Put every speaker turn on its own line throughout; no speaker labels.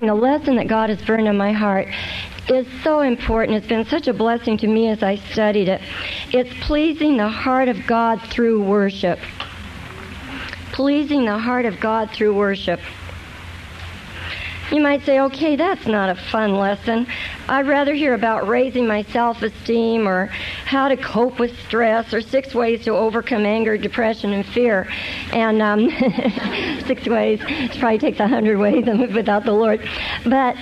The lesson that God has burned on my heart is so important. It's been such a blessing to me as I studied it. It's pleasing the heart of God through worship. Pleasing the heart of God through worship. You might say, okay, that's not a fun lesson. I'd rather hear about raising my self esteem or how to cope with stress or six ways to overcome anger, depression, and fear. And um, six ways, it probably takes a hundred ways without the Lord. But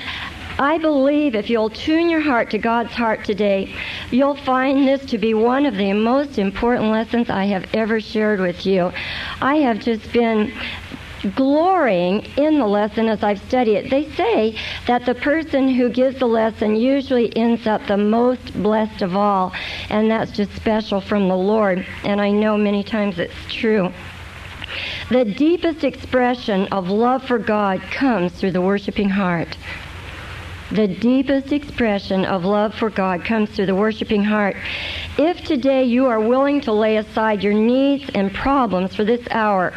I believe if you'll tune your heart to God's heart today, you'll find this to be one of the most important lessons I have ever shared with you. I have just been glorying in the lesson as I've studied it. They say that the person who gives the lesson usually ends up the most blessed of all, and that's just special from the Lord, and I know many times it's true. The deepest expression of love for God comes through the worshiping heart. The deepest expression of love for God comes through the worshiping heart. If today you are willing to lay aside your needs and problems for this hour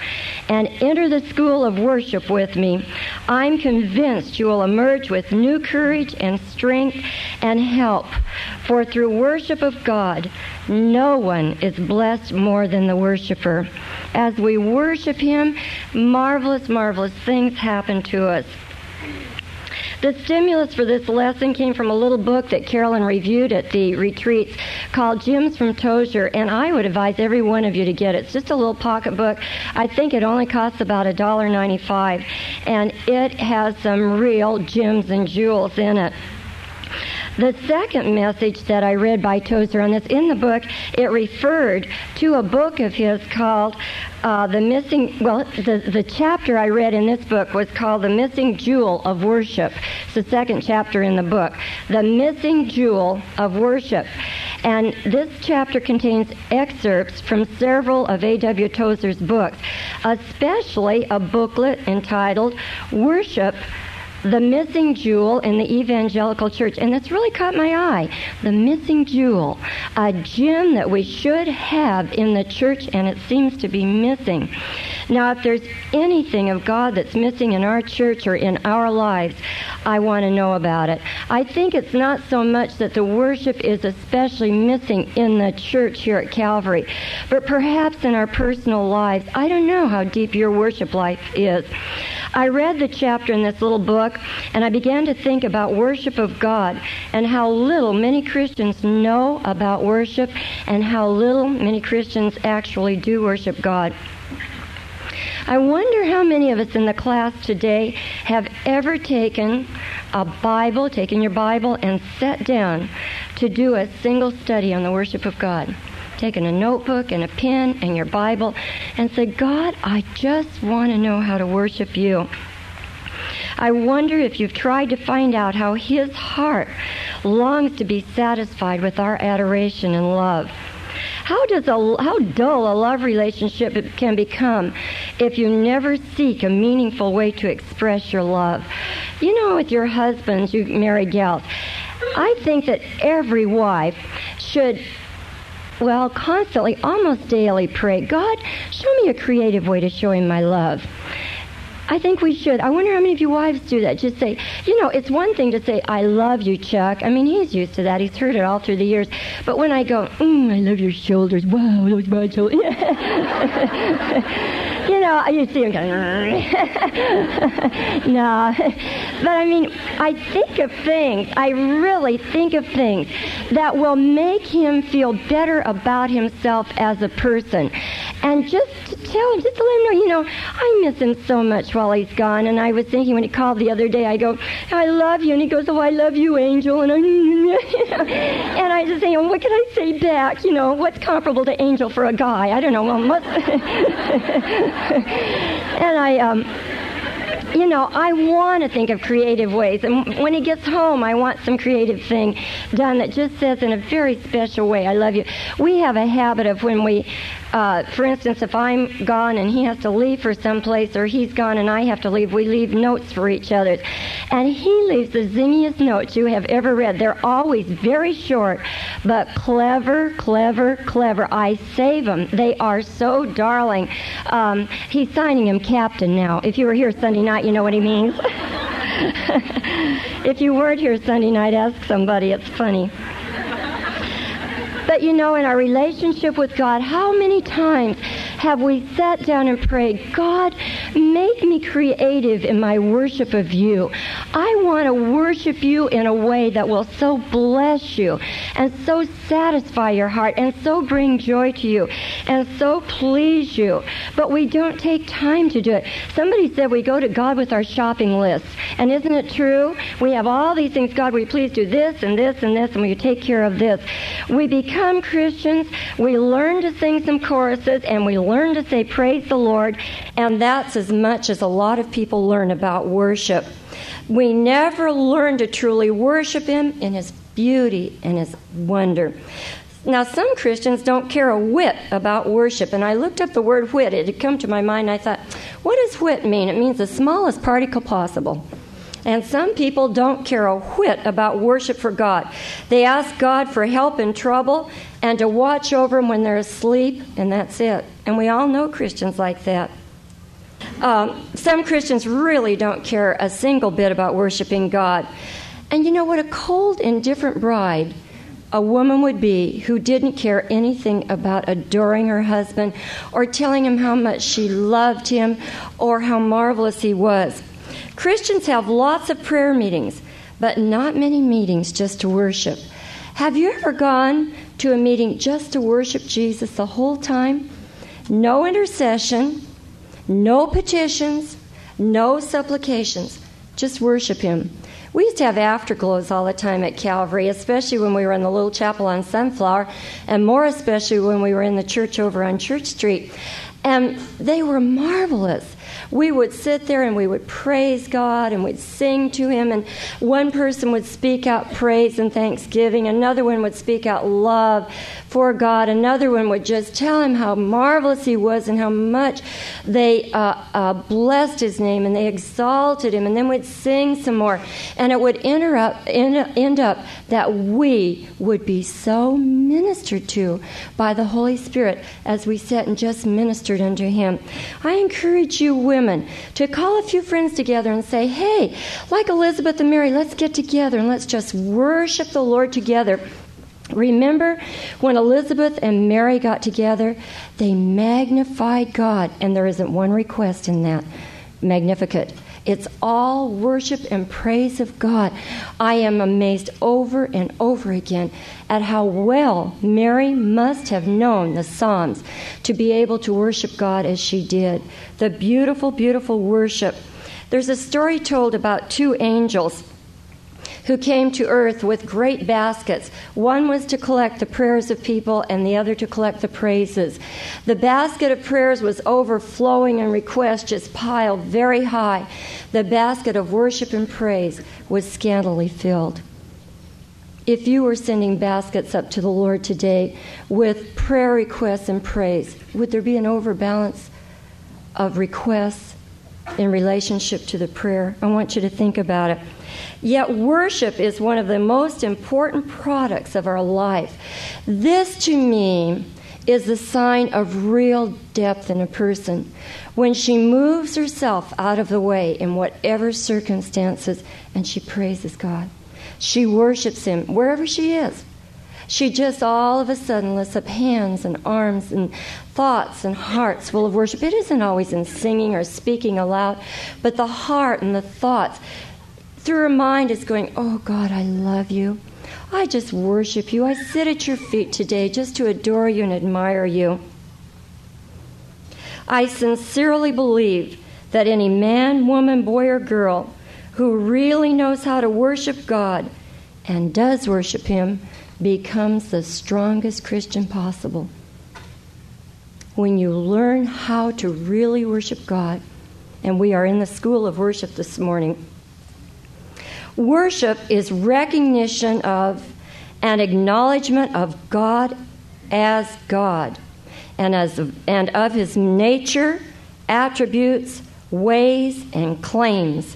and enter the school of worship with me, I'm convinced you will emerge with new courage and strength and help. For through worship of God, no one is blessed more than the worshiper. As we worship Him, marvelous, marvelous things happen to us. The stimulus for this lesson came from a little book that Carolyn reviewed at the retreats called Gems from Tozer, and I would advise every one of you to get it. It's just a little pocket book. I think it only costs about $1.95, and it has some real gems and jewels in it. The second message that I read by Tozer on this in the book, it referred to a book of his called uh, The Missing, well, the, the chapter I read in this book was called The Missing Jewel of Worship. It's the second chapter in the book. The Missing Jewel of Worship. And this chapter contains excerpts from several of A.W. Tozer's books, especially a booklet entitled Worship the missing jewel in the evangelical church. And that's really caught my eye. The missing jewel. A gem that we should have in the church, and it seems to be missing. Now, if there's anything of God that's missing in our church or in our lives, I want to know about it. I think it's not so much that the worship is especially missing in the church here at Calvary, but perhaps in our personal lives. I don't know how deep your worship life is. I read the chapter in this little book and I began to think about worship of God and how little many Christians know about worship and how little many Christians actually do worship God. I wonder how many of us in the class today have ever taken a Bible, taken your Bible, and sat down to do a single study on the worship of God taken a notebook and a pen and your Bible and said, God, I just want to know how to worship you. I wonder if you've tried to find out how His heart longs to be satisfied with our adoration and love. How does a how dull a love relationship can become if you never seek a meaningful way to express your love? You know, with your husbands, you married gals, I think that every wife should well, constantly, almost daily pray, God, show me a creative way to show him my love. I think we should. I wonder how many of you wives do that. Just say, you know, it's one thing to say, I love you, Chuck. I mean, he's used to that. He's heard it all through the years. But when I go, mm, I love your shoulders. Wow, those broad shoulders. you know, you see him going, no. But I mean, I think of things, I really think of things that will make him feel better about himself as a person. And just to tell him, just to let him know, you know, I miss him so much while he's gone. And I was thinking when he called the other day, I go, I love you. And he goes, Oh, I love you, Angel. And I, and I just say, well, what can I say back? You know, what's comparable to Angel for a guy? I don't know. Well, must. and I, um, you know, I want to think of creative ways. And when he gets home, I want some creative thing done that just says in a very special way, I love you. We have a habit of when we uh, for instance, if I'm gone and he has to leave for some place, or he's gone and I have to leave, we leave notes for each other. And he leaves the zingiest notes you have ever read. They're always very short, but clever, clever, clever. I save them. They are so darling. Um, he's signing him captain now. If you were here Sunday night, you know what he means. if you weren't here Sunday night, ask somebody. It's funny. But you know, in our relationship with God, how many times have we sat down and prayed, God, make me creative in my worship of you. I want to worship you in a way that will so bless you and so satisfy your heart and so bring joy to you and so please you. But we don't take time to do it. Somebody said we go to God with our shopping list. And isn't it true? We have all these things. God, we please do this and this and this, and we take care of this. We become Christians. We learn to sing some choruses, and we learn to say, Praise the Lord, and that's as much as a lot of people learn about worship. We never learn to truly worship Him in His beauty and His wonder. Now, some Christians don't care a whit about worship, and I looked up the word whit. It had come to my mind, I thought, what does whit mean? It means the smallest particle possible. And some people don't care a whit about worship for God. They ask God for help in trouble and to watch over them when they're asleep, and that's it. And we all know Christians like that. Um, some Christians really don't care a single bit about worshiping God. And you know what? A cold, indifferent bride a woman would be who didn't care anything about adoring her husband or telling him how much she loved him or how marvelous he was. Christians have lots of prayer meetings, but not many meetings just to worship. Have you ever gone to a meeting just to worship Jesus the whole time? No intercession, no petitions, no supplications, just worship Him. We used to have afterglows all the time at Calvary, especially when we were in the little chapel on Sunflower, and more especially when we were in the church over on Church Street. And they were marvelous we would sit there and we would praise God and we'd sing to Him. And one person would speak out praise and thanksgiving, another one would speak out love for God, another one would just tell Him how marvelous He was and how much they uh, uh, blessed His name and they exalted Him, and then would sing some more. And it would end up that we would be so ministered to by the Holy Spirit as we sat and just ministered unto Him. I encourage you, women to call a few friends together and say, hey, like Elizabeth and Mary, let's get together and let's just worship the Lord together. Remember when Elizabeth and Mary got together? They magnified God, and there isn't one request in that. Magnificat. It's all worship and praise of God. I am amazed over and over again at how well Mary must have known the Psalms to be able to worship God as she did. The beautiful, beautiful worship. There's a story told about two angels who came to earth with great baskets. One was to collect the prayers of people, and the other to collect the praises. The basket of prayers was overflowing and requests just piled very high. The basket of worship and praise was scantily filled. If you were sending baskets up to the Lord today with prayer requests and praise, would there be an overbalance of requests in relationship to the prayer? I want you to think about it. Yet, worship is one of the most important products of our life. This, to me, is the sign of real depth in a person. When she moves herself out of the way in whatever circumstances and she praises God, she worships Him wherever she is. She just all of a sudden lifts up hands and arms and thoughts and hearts full of worship. It isn't always in singing or speaking aloud, but the heart and the thoughts through her mind is going, Oh God, I love you. I just worship you. I sit at your feet today just to adore you and admire you. I sincerely believe that any man, woman, boy, or girl who really knows how to worship God and does worship Him becomes the strongest Christian possible. When you learn how to really worship God, and we are in the school of worship this morning. Worship is recognition of and acknowledgement of God as God and, as, and of his nature, attributes, ways, and claims.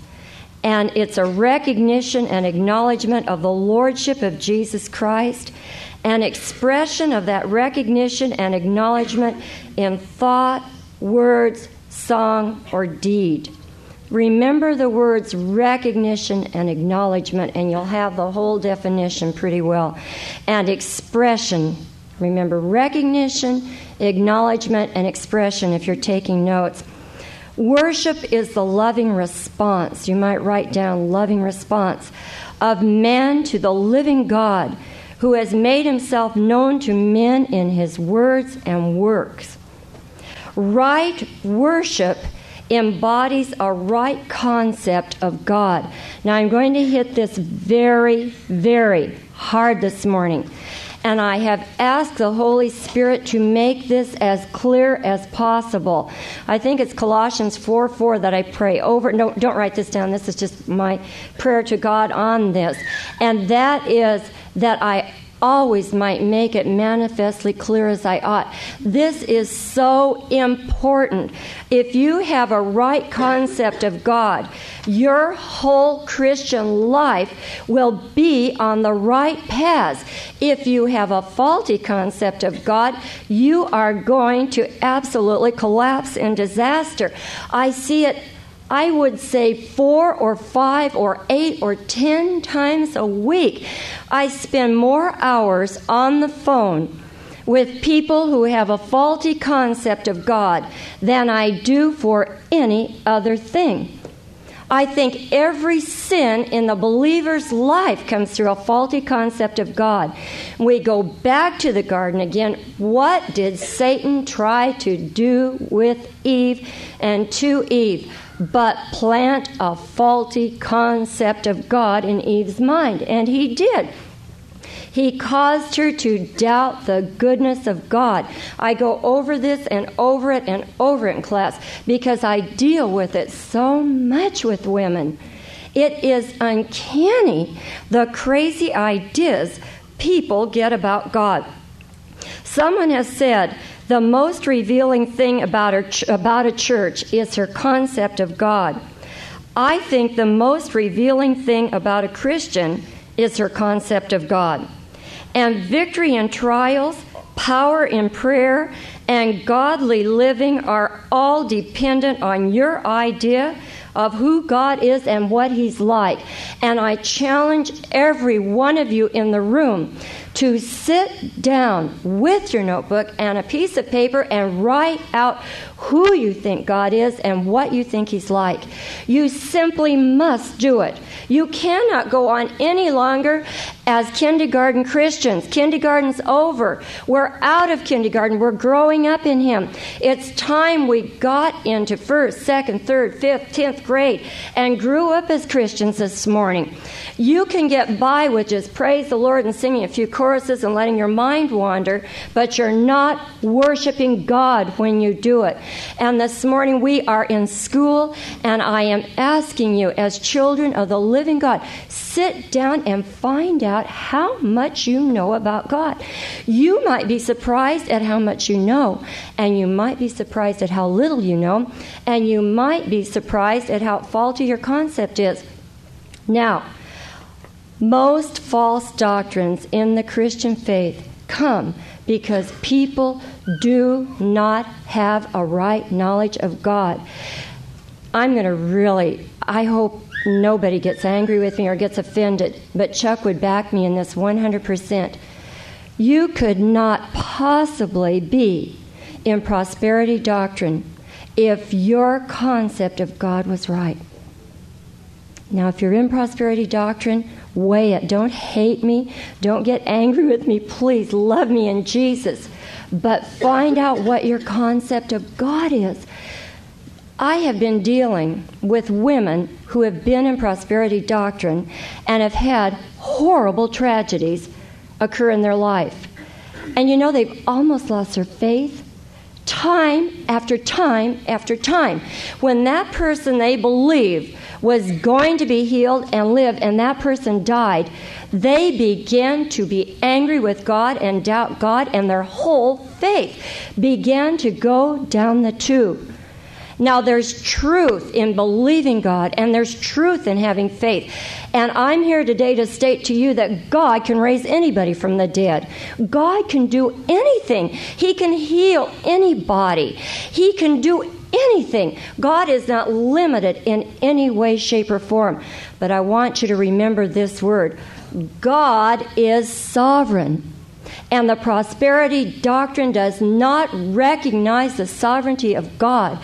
And it's a recognition and acknowledgement of the Lordship of Jesus Christ, an expression of that recognition and acknowledgement in thought, words, song, or deed. Remember the words recognition and acknowledgement, and you'll have the whole definition pretty well. And expression. Remember recognition, acknowledgement, and expression if you're taking notes. Worship is the loving response. You might write down loving response of man to the living God who has made himself known to men in his words and works. Right worship embodies a right concept of God. Now, I'm going to hit this very, very hard this morning. And I have asked the Holy Spirit to make this as clear as possible. I think it's Colossians 4 4 that I pray over. No, don't write this down. This is just my prayer to God on this. And that is that I always might make it manifestly clear as I ought. This is so important. If you have a right concept of God, your whole Christian life will be on the right path. If you have a faulty concept of God, you are going to absolutely collapse in disaster. I see it I would say four or five or eight or ten times a week. I spend more hours on the phone with people who have a faulty concept of God than I do for any other thing. I think every sin in the believer's life comes through a faulty concept of God. We go back to the garden again. What did Satan try to do with Eve and to Eve? But plant a faulty concept of God in Eve's mind. And he did. He caused her to doubt the goodness of God. I go over this and over it and over it in class because I deal with it so much with women. It is uncanny the crazy ideas people get about God. Someone has said the most revealing thing about, her, about a church is her concept of God. I think the most revealing thing about a Christian is her concept of God. And victory in trials, power in prayer, and godly living are all dependent on your idea of who God is and what He's like. And I challenge every one of you in the room to sit down with your notebook and a piece of paper and write out who you think God is and what you think He's like. You simply must do it. You cannot go on any longer as kindergarten Christians. Kindergarten's over. We're out of kindergarten. We're growing up in Him. It's time we got into first, second, third, fifth, tenth grade and grew up as Christians this morning. You can get by with just praise the Lord and singing a few choruses and letting your mind wander, but you're not worshiping God when you do it. And this morning we are in school, and I am asking you, as children of the living God, sit down and find out how much you know about God. You might be surprised at how much you know, and you might be surprised at how little you know, and you might be surprised at how faulty your concept is. Now, most false doctrines in the Christian faith come because people do not have a right knowledge of God. I'm going to really, I hope nobody gets angry with me or gets offended, but Chuck would back me in this 100%. You could not possibly be in prosperity doctrine if your concept of God was right. Now, if you're in prosperity doctrine, weigh it. Don't hate me. Don't get angry with me. Please love me in Jesus. But find out what your concept of God is. I have been dealing with women who have been in prosperity doctrine and have had horrible tragedies occur in their life. And you know, they've almost lost their faith time after time after time. When that person they believe was going to be healed and live, and that person died, they began to be angry with God and doubt God, and their whole faith began to go down the tube. Now, there's truth in believing God, and there's truth in having faith. And I'm here today to state to you that God can raise anybody from the dead. God can do anything, He can heal anybody, He can do anything. God is not limited in any way, shape, or form. But I want you to remember this word God is sovereign. And the prosperity doctrine does not recognize the sovereignty of God.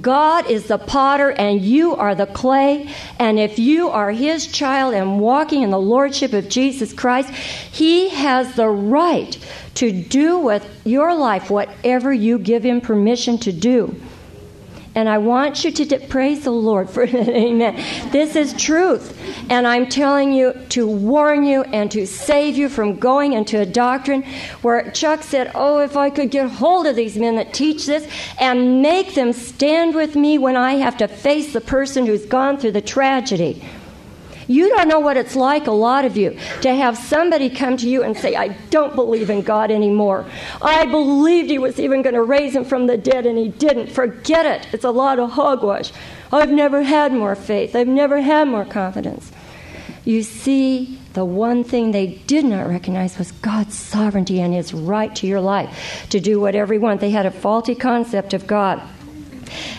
God is the potter and you are the clay. And if you are his child and walking in the lordship of Jesus Christ, he has the right to do with your life whatever you give him permission to do. And I want you to praise the Lord for. Amen. This is truth. And I'm telling you to warn you and to save you from going into a doctrine where Chuck said, Oh, if I could get hold of these men that teach this and make them stand with me when I have to face the person who's gone through the tragedy. You don't know what it's like, a lot of you, to have somebody come to you and say, I don't believe in God anymore. I believed He was even going to raise Him from the dead, and He didn't. Forget it. It's a lot of hogwash. I've never had more faith, I've never had more confidence. You see, the one thing they did not recognize was God's sovereignty and His right to your life to do whatever He wants. They had a faulty concept of God.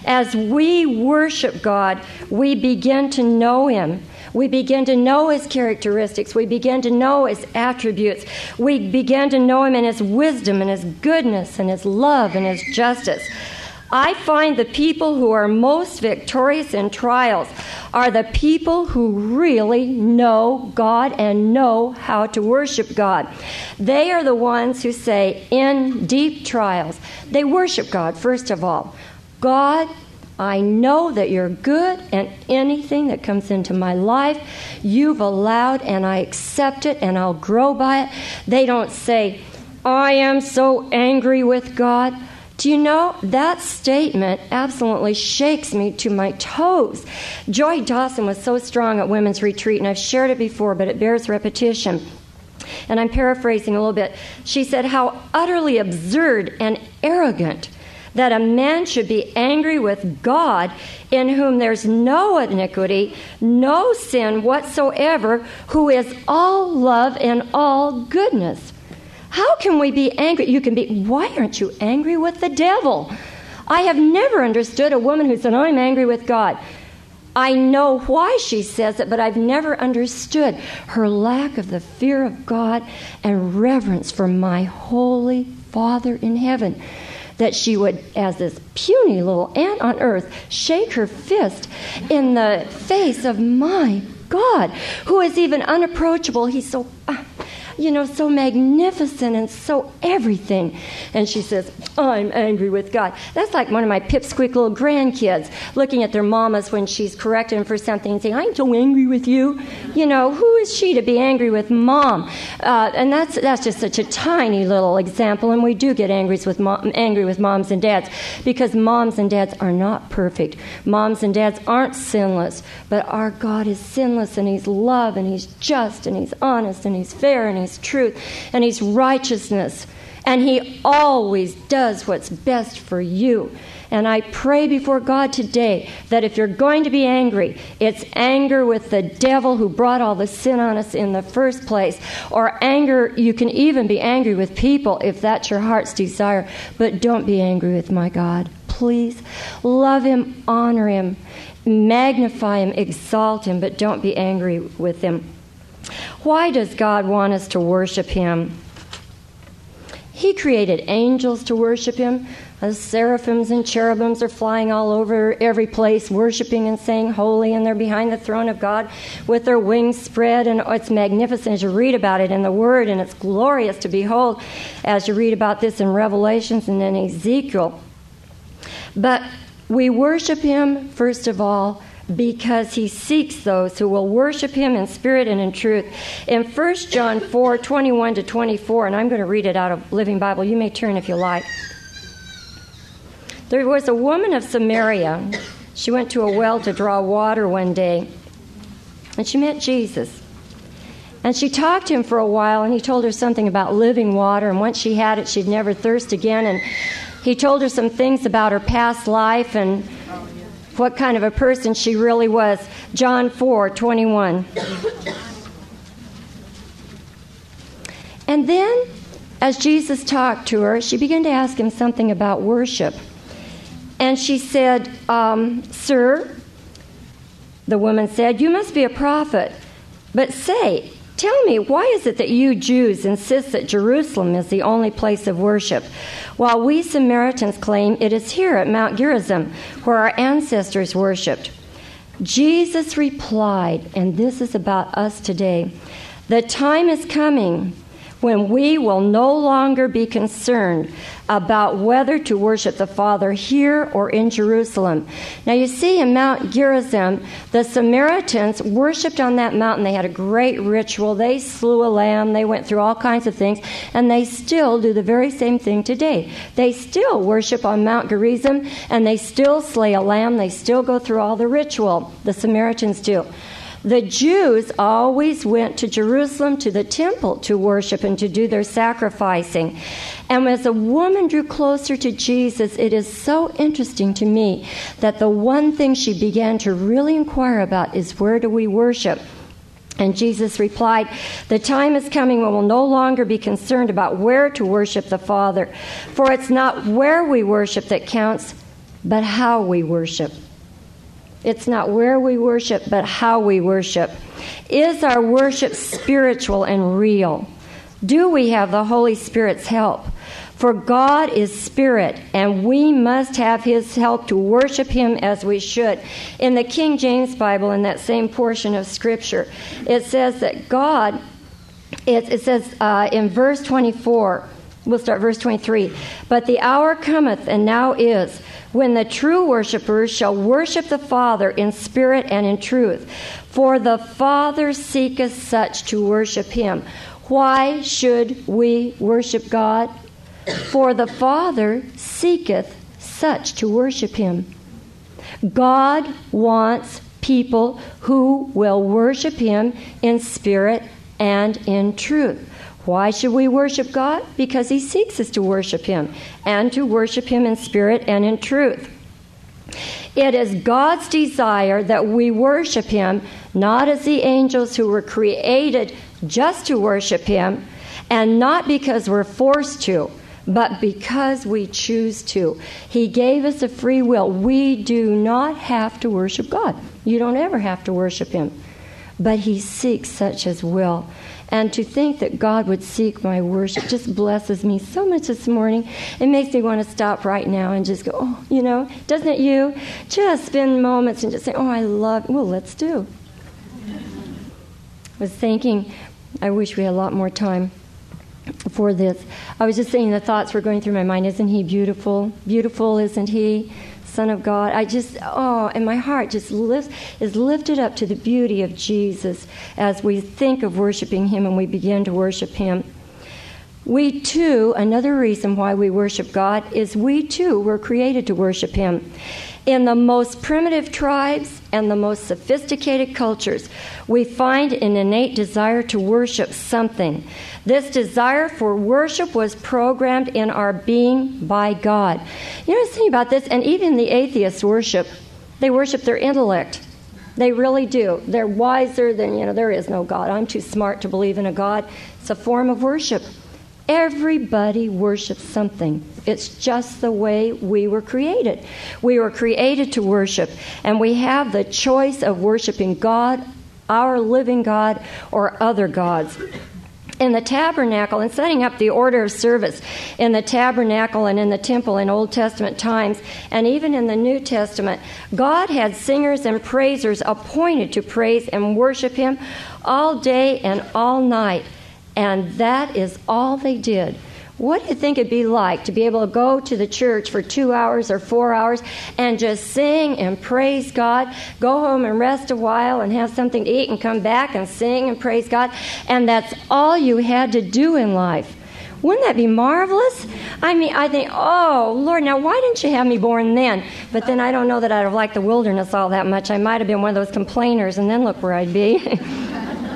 As we worship God, we begin to know Him. We begin to know his characteristics. We begin to know his attributes. We begin to know him in his wisdom and his goodness and his love and his justice. I find the people who are most victorious in trials are the people who really know God and know how to worship God. They are the ones who say, in deep trials, they worship God, first of all. God, I know that you're good, and anything that comes into my life, you've allowed, and I accept it, and I'll grow by it. They don't say, I am so angry with God. Do you know that statement absolutely shakes me to my toes? Joy Dawson was so strong at women's retreat, and I've shared it before, but it bears repetition. And I'm paraphrasing a little bit. She said, How utterly absurd and arrogant that a man should be angry with God in whom there's no iniquity, no sin whatsoever, who is all love and all goodness. How can we be angry? You can be, why aren't you angry with the devil? I have never understood a woman who said, I'm angry with God. I know why she says it, but I've never understood her lack of the fear of God and reverence for my holy Father in heaven that she would, as this puny little ant on earth, shake her fist in the face of my God, who is even unapproachable. He's so. Uh, you know, so magnificent and so everything. And she says, I'm angry with God. That's like one of my pipsqueak little grandkids looking at their mamas when she's correcting for something and saying, I'm so angry with you. You know, who is she to be angry with mom? Uh, and that's, that's just such a tiny little example. And we do get angry with, mom, angry with moms and dads because moms and dads are not perfect. Moms and dads aren't sinless, but our God is sinless and He's love and He's just and He's honest and He's fair and He's He's truth, and He's righteousness. And He always does what's best for you. And I pray before God today that if you're going to be angry, it's anger with the devil who brought all the sin on us in the first place. Or anger, you can even be angry with people if that's your heart's desire. But don't be angry with my God. Please love Him, honor Him, magnify Him, exalt Him, but don't be angry with Him. Why does God want us to worship Him? He created angels to worship Him. The seraphims and cherubims are flying all over every place, worshiping and saying holy, and they're behind the throne of God with their wings spread. And it's magnificent as you read about it in the Word, and it's glorious to behold as you read about this in Revelations and in Ezekiel. But we worship Him, first of all, because he seeks those who will worship him in spirit and in truth. In 1 John 4 21 to 24, and I'm going to read it out of Living Bible. You may turn if you like. There was a woman of Samaria. She went to a well to draw water one day, and she met Jesus. And she talked to him for a while, and he told her something about living water, and once she had it, she'd never thirst again. And he told her some things about her past life and what kind of a person she really was. John 4 21. And then, as Jesus talked to her, she began to ask him something about worship. And she said, um, Sir, the woman said, You must be a prophet. But say, tell me, why is it that you Jews insist that Jerusalem is the only place of worship, while we Samaritans claim it is here at Mount Gerizim, where our ancestors worshipped? Jesus replied, and this is about us today the time is coming when we will no longer be concerned about whether to worship the Father here or in Jerusalem. Now, you see, in Mount Gerizim, the Samaritans worshiped on that mountain. They had a great ritual. They slew a lamb, they went through all kinds of things, and they still do the very same thing today. They still worship on Mount Gerizim, and they still slay a lamb. They still go through all the ritual. The Samaritans do. The Jews always went to Jerusalem to the temple to worship and to do their sacrificing. And as a woman drew closer to Jesus, it is so interesting to me that the one thing she began to really inquire about is where do we worship? And Jesus replied, The time is coming when we'll no longer be concerned about where to worship the Father, for it's not where we worship that counts, but how we worship. It's not where we worship, but how we worship. Is our worship spiritual and real? Do we have the Holy Spirit's help? For God is spirit, and we must have his help to worship him as we should. In the King James Bible, in that same portion of Scripture, it says that God, it, it says uh, in verse 24, we'll start verse 23, but the hour cometh, and now is when the true worshippers shall worship the Father in spirit and in truth. For the Father seeketh such to worship him. Why should we worship God? For the Father seeketh such to worship him. God wants people who will worship him in spirit and in truth. Why should we worship God? Because He seeks us to worship Him and to worship Him in spirit and in truth. It is God's desire that we worship Him, not as the angels who were created just to worship Him, and not because we're forced to, but because we choose to. He gave us a free will. We do not have to worship God. You don't ever have to worship Him. But He seeks such as will. And to think that God would seek my worship just blesses me so much this morning. It makes me want to stop right now and just go, oh, you know, doesn't it you? Just spend moments and just say, oh, I love, well, let's do. I was thinking, I wish we had a lot more time for this. I was just saying the thoughts were going through my mind. Isn't he beautiful? Beautiful, isn't he? Son of God. I just, oh, and my heart just lifts, is lifted up to the beauty of Jesus as we think of worshiping Him and we begin to worship Him. We too, another reason why we worship God is we too were created to worship Him. In the most primitive tribes and the most sophisticated cultures, we find an innate desire to worship something. This desire for worship was programmed in our being by God. You know, think about this, and even the atheists worship. They worship their intellect. They really do. They're wiser than, you know, there is no God. I'm too smart to believe in a God. It's a form of worship. Everybody worships something. It's just the way we were created. We were created to worship, and we have the choice of worshiping God, our living God, or other gods in the tabernacle and setting up the order of service in the tabernacle and in the temple in Old Testament times and even in the New Testament, God had singers and praisers appointed to praise and worship Him all day and all night. And that is all they did. What do you think it'd be like to be able to go to the church for two hours or four hours and just sing and praise God, go home and rest a while and have something to eat and come back and sing and praise God? And that's all you had to do in life. Wouldn't that be marvelous? I mean, I think, oh, Lord, now why didn't you have me born then? But then I don't know that I'd have liked the wilderness all that much. I might have been one of those complainers, and then look where I'd be.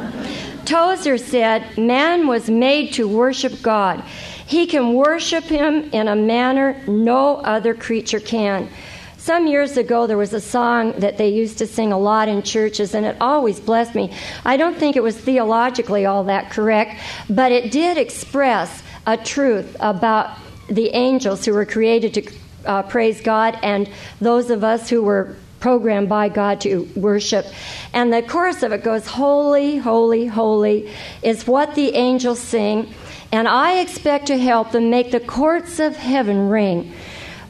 Tozer said, Man was made to worship God. He can worship him in a manner no other creature can. Some years ago, there was a song that they used to sing a lot in churches, and it always blessed me. I don't think it was theologically all that correct, but it did express a truth about the angels who were created to uh, praise God, and those of us who were programmed by God to worship. And the chorus of it goes, Holy, holy, holy is what the angels sing, and I expect to help them make the courts of heaven ring.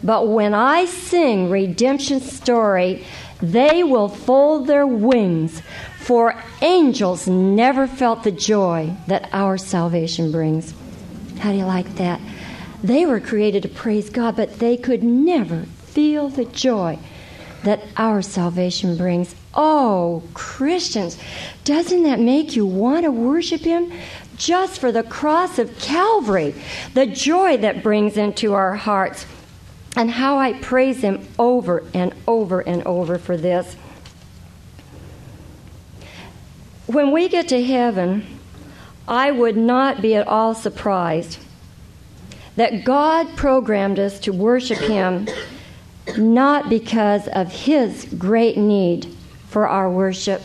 But when I sing redemption's story, they will fold their wings, for angels never felt the joy that our salvation brings. How do you like that? They were created to praise God, but they could never feel the joy that our salvation brings. Oh, Christians, doesn't that make you want to worship Him? Just for the cross of Calvary, the joy that brings into our hearts, and how I praise Him over and over and over for this. When we get to heaven, I would not be at all surprised that God programmed us to worship Him not because of His great need for our worship,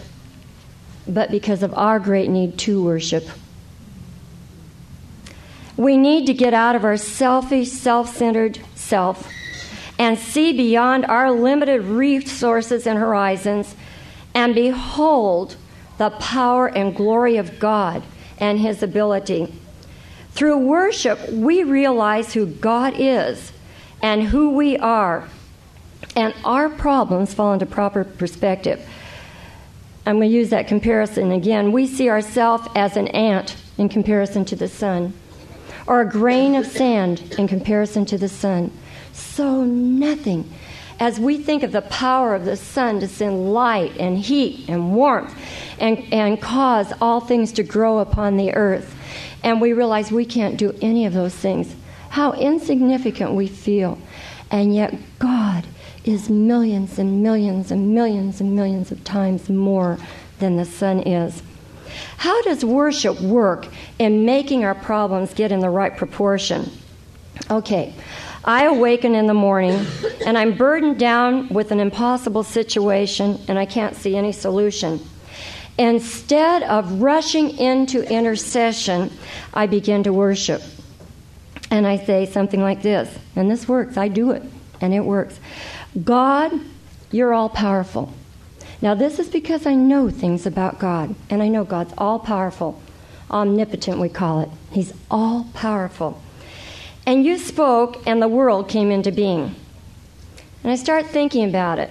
but because of our great need to worship. We need to get out of our selfish, self centered self and see beyond our limited resources and horizons and behold the power and glory of God and His ability. Through worship, we realize who God is and who we are and our problems fall into proper perspective. I'm going to use that comparison again. We see ourselves as an ant in comparison to the sun, or a grain of sand in comparison to the sun. So nothing. As we think of the power of the sun to send light and heat and warmth and, and cause all things to grow upon the earth, and we realize we can't do any of those things, how insignificant we feel. And yet, God is millions and millions and millions and millions of times more than the sun is. How does worship work in making our problems get in the right proportion? Okay, I awaken in the morning and I'm burdened down with an impossible situation and I can't see any solution. Instead of rushing into intercession, I begin to worship. And I say something like this, and this works, I do it, and it works. God, you're all powerful. Now, this is because I know things about God, and I know God's all powerful. Omnipotent, we call it. He's all powerful. And you spoke, and the world came into being. And I start thinking about it.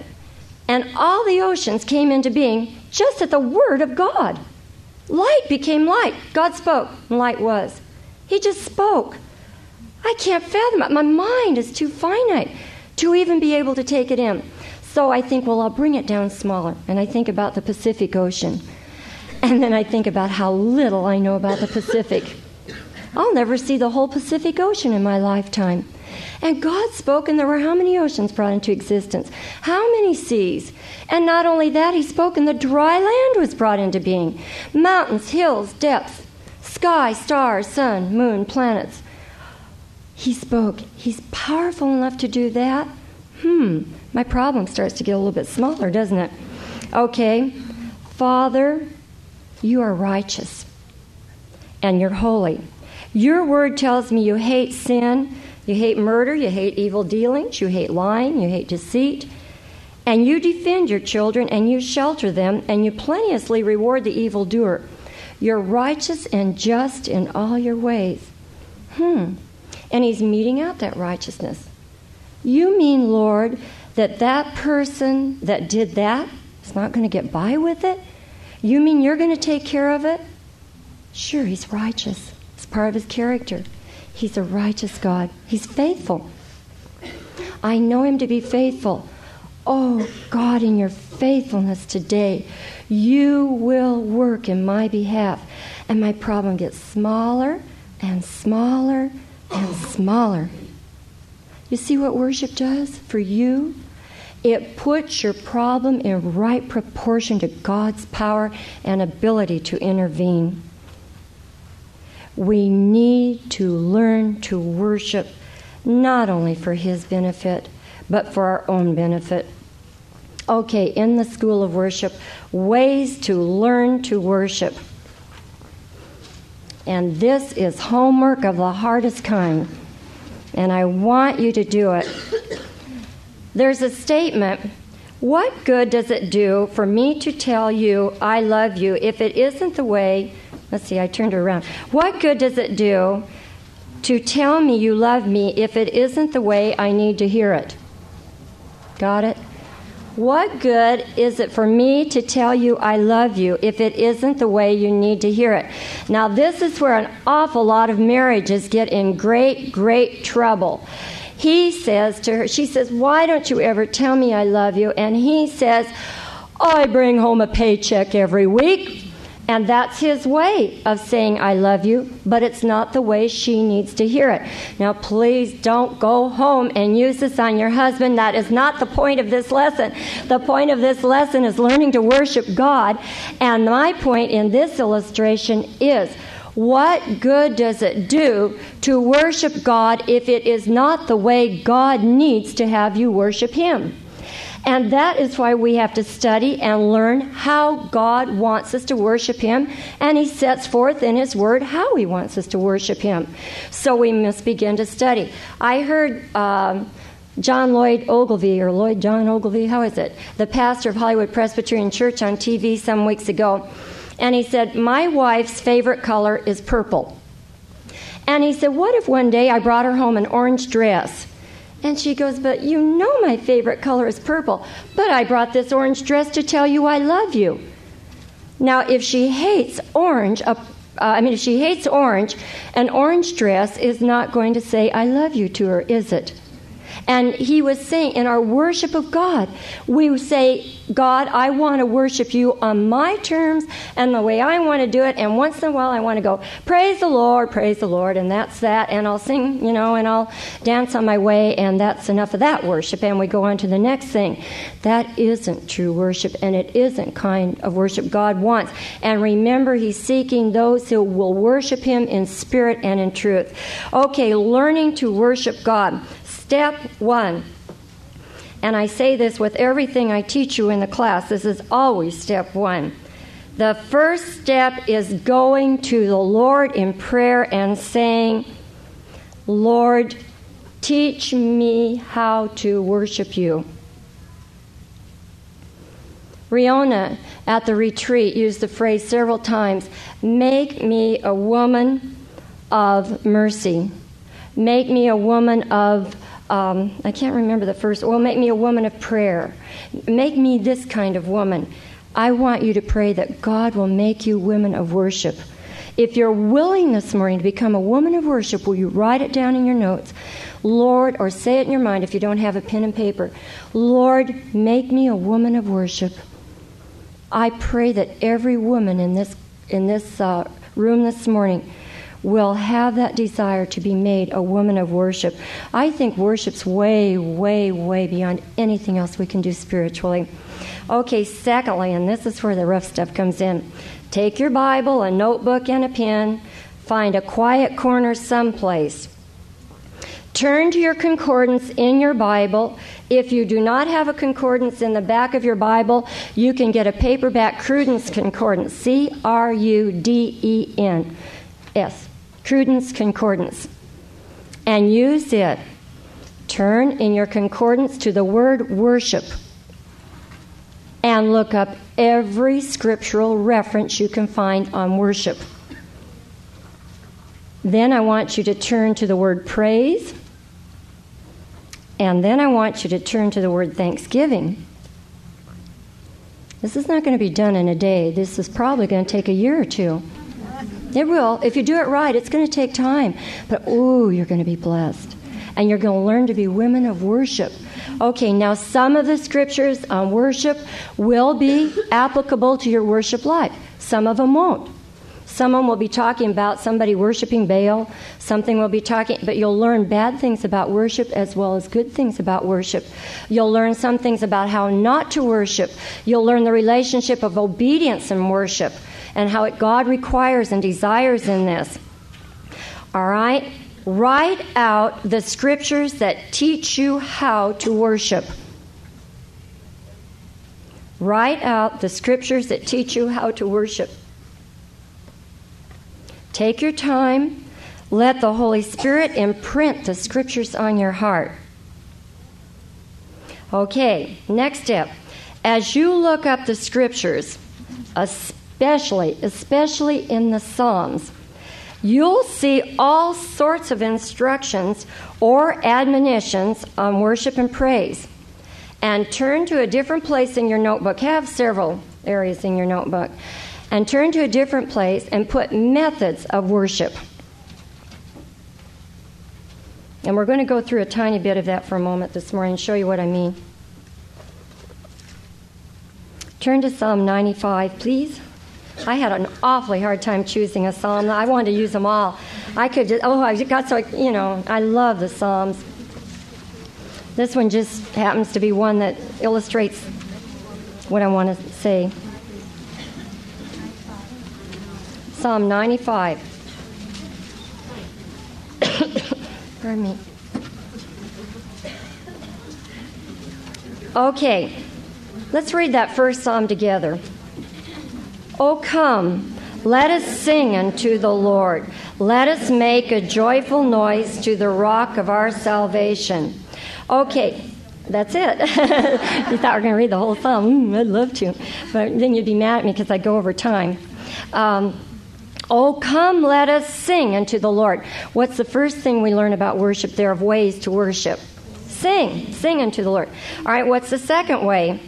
And all the oceans came into being just at the word of God. Light became light. God spoke, and light was. He just spoke. I can't fathom it. My mind is too finite to even be able to take it in. So I think, well, I'll bring it down smaller. And I think about the Pacific Ocean. And then I think about how little I know about the Pacific. I'll never see the whole Pacific Ocean in my lifetime. And God spoke, and there were how many oceans brought into existence? How many seas? And not only that, He spoke, and the dry land was brought into being mountains, hills, depths, sky, stars, sun, moon, planets. He spoke. He's powerful enough to do that. Hmm, my problem starts to get a little bit smaller, doesn't it? Okay, Father, you are righteous and you're holy. Your word tells me you hate sin, you hate murder, you hate evil dealings, you hate lying, you hate deceit, and you defend your children and you shelter them and you plenteously reward the evildoer. You're righteous and just in all your ways. Hmm. And he's meting out that righteousness. You mean, Lord, that that person that did that is not going to get by with it? You mean you're going to take care of it? Sure, he's righteous. It's part of his character. He's a righteous God. He's faithful. I know him to be faithful. Oh, God, in your faithfulness today, you will work in my behalf. And my problem gets smaller and smaller and smaller. You see what worship does for you? It puts your problem in right proportion to God's power and ability to intervene. We need to learn to worship not only for His benefit, but for our own benefit. Okay, in the school of worship, ways to learn to worship. And this is homework of the hardest kind. And I want you to do it. There's a statement What good does it do for me to tell you I love you if it isn't the way? Let's see, I turned it around. What good does it do to tell me you love me if it isn't the way I need to hear it? Got it? What good is it for me to tell you I love you if it isn't the way you need to hear it? Now, this is where an awful lot of marriages get in great, great trouble. He says to her, she says, Why don't you ever tell me I love you? And he says, I bring home a paycheck every week. And that's his way of saying, I love you, but it's not the way she needs to hear it. Now, please don't go home and use this on your husband. That is not the point of this lesson. The point of this lesson is learning to worship God. And my point in this illustration is what good does it do to worship God if it is not the way God needs to have you worship Him? And that is why we have to study and learn how God wants us to worship Him. And He sets forth in His Word how He wants us to worship Him. So we must begin to study. I heard. Um, John Lloyd Ogilvie, or Lloyd John Ogilvie, how is it? The pastor of Hollywood Presbyterian Church on TV some weeks ago. And he said, My wife's favorite color is purple. And he said, What if one day I brought her home an orange dress? And she goes, But you know my favorite color is purple. But I brought this orange dress to tell you I love you. Now, if she hates orange, uh, I mean, if she hates orange, an orange dress is not going to say I love you to her, is it? And he was saying, in our worship of God, we say, God, I want to worship you on my terms and the way I want to do it. And once in a while, I want to go, praise the Lord, praise the Lord, and that's that. And I'll sing, you know, and I'll dance on my way, and that's enough of that worship. And we go on to the next thing. That isn't true worship, and it isn't kind of worship God wants. And remember, He's seeking those who will worship Him in spirit and in truth. Okay, learning to worship God. Step one. And I say this with everything I teach you in the class. This is always step one. The first step is going to the Lord in prayer and saying, Lord, teach me how to worship you. Riona at the retreat used the phrase several times make me a woman of mercy, make me a woman of um, I can't remember the first, well, make me a woman of prayer. Make me this kind of woman. I want you to pray that God will make you women of worship. If you're willing this morning to become a woman of worship, will you write it down in your notes? Lord, or say it in your mind if you don't have a pen and paper. Lord, make me a woman of worship. I pray that every woman in this in this uh, room this morning will have that desire to be made a woman of worship. I think worship's way, way, way beyond anything else we can do spiritually. Okay, secondly, and this is where the rough stuff comes in take your Bible, a notebook, and a pen, find a quiet corner someplace. Turn to your concordance in your Bible. If you do not have a concordance in the back of your Bible, you can get a paperback Cruden's Concordance, C R U D E N S. Cruden's Concordance, and use it. Turn in your concordance to the word worship and look up every scriptural reference you can find on worship. Then I want you to turn to the word praise. And then I want you to turn to the word thanksgiving. This is not going to be done in a day. This is probably going to take a year or two. It will. If you do it right, it's going to take time. But, ooh, you're going to be blessed. And you're going to learn to be women of worship. Okay, now some of the scriptures on worship will be applicable to your worship life, some of them won't. Someone will be talking about somebody worshiping Baal. Something will be talking, but you'll learn bad things about worship as well as good things about worship. You'll learn some things about how not to worship. You'll learn the relationship of obedience and worship and how it God requires and desires in this. All right? Write out the scriptures that teach you how to worship. Write out the scriptures that teach you how to worship. Take your time. Let the Holy Spirit imprint the scriptures on your heart. Okay, next step. As you look up the scriptures, especially, especially in the Psalms, you'll see all sorts of instructions or admonitions on worship and praise. And turn to a different place in your notebook. Have several areas in your notebook. And turn to a different place and put methods of worship. And we're going to go through a tiny bit of that for a moment this morning and show you what I mean. Turn to Psalm 95, please. I had an awfully hard time choosing a psalm. I wanted to use them all. I could just, oh, I got so, you know, I love the psalms. This one just happens to be one that illustrates what I want to say. Psalm 95. Pardon me. Okay, let's read that first psalm together. Oh, come, let us sing unto the Lord. Let us make a joyful noise to the rock of our salvation. Okay, that's it. you thought we were going to read the whole psalm. Mm, I'd love to. But then you'd be mad at me because I go over time. Um, Oh, come, let us sing unto the Lord. What's the first thing we learn about worship there of ways to worship? Sing. Sing unto the Lord. All right, what's the second way?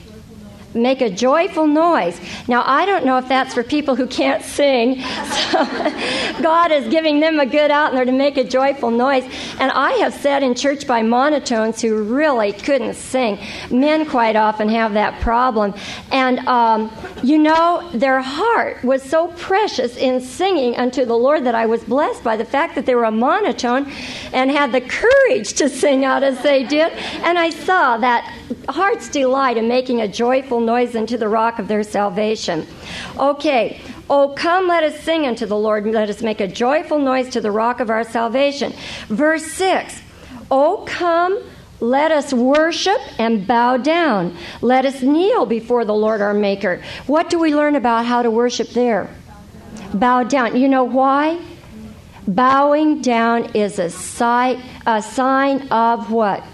Make a joyful noise. Now, I don't know if that's for people who can't sing. So God is giving them a good out there to make a joyful noise. And I have sat in church by monotones who really couldn't sing. Men quite often have that problem. And, um, you know, their heart was so precious in singing unto the Lord that I was blessed by the fact that they were a monotone and had the courage to sing out as they did. And I saw that heart's delight in making a joyful noise unto the rock of their salvation. Okay. Oh, come, let us sing unto the Lord, let us make a joyful noise to the rock of our salvation. Verse 6. Oh, come, let us worship and bow down. Let us kneel before the Lord our Maker. What do we learn about how to worship there? Bow down. You know why? Bowing down is a, a sign of what?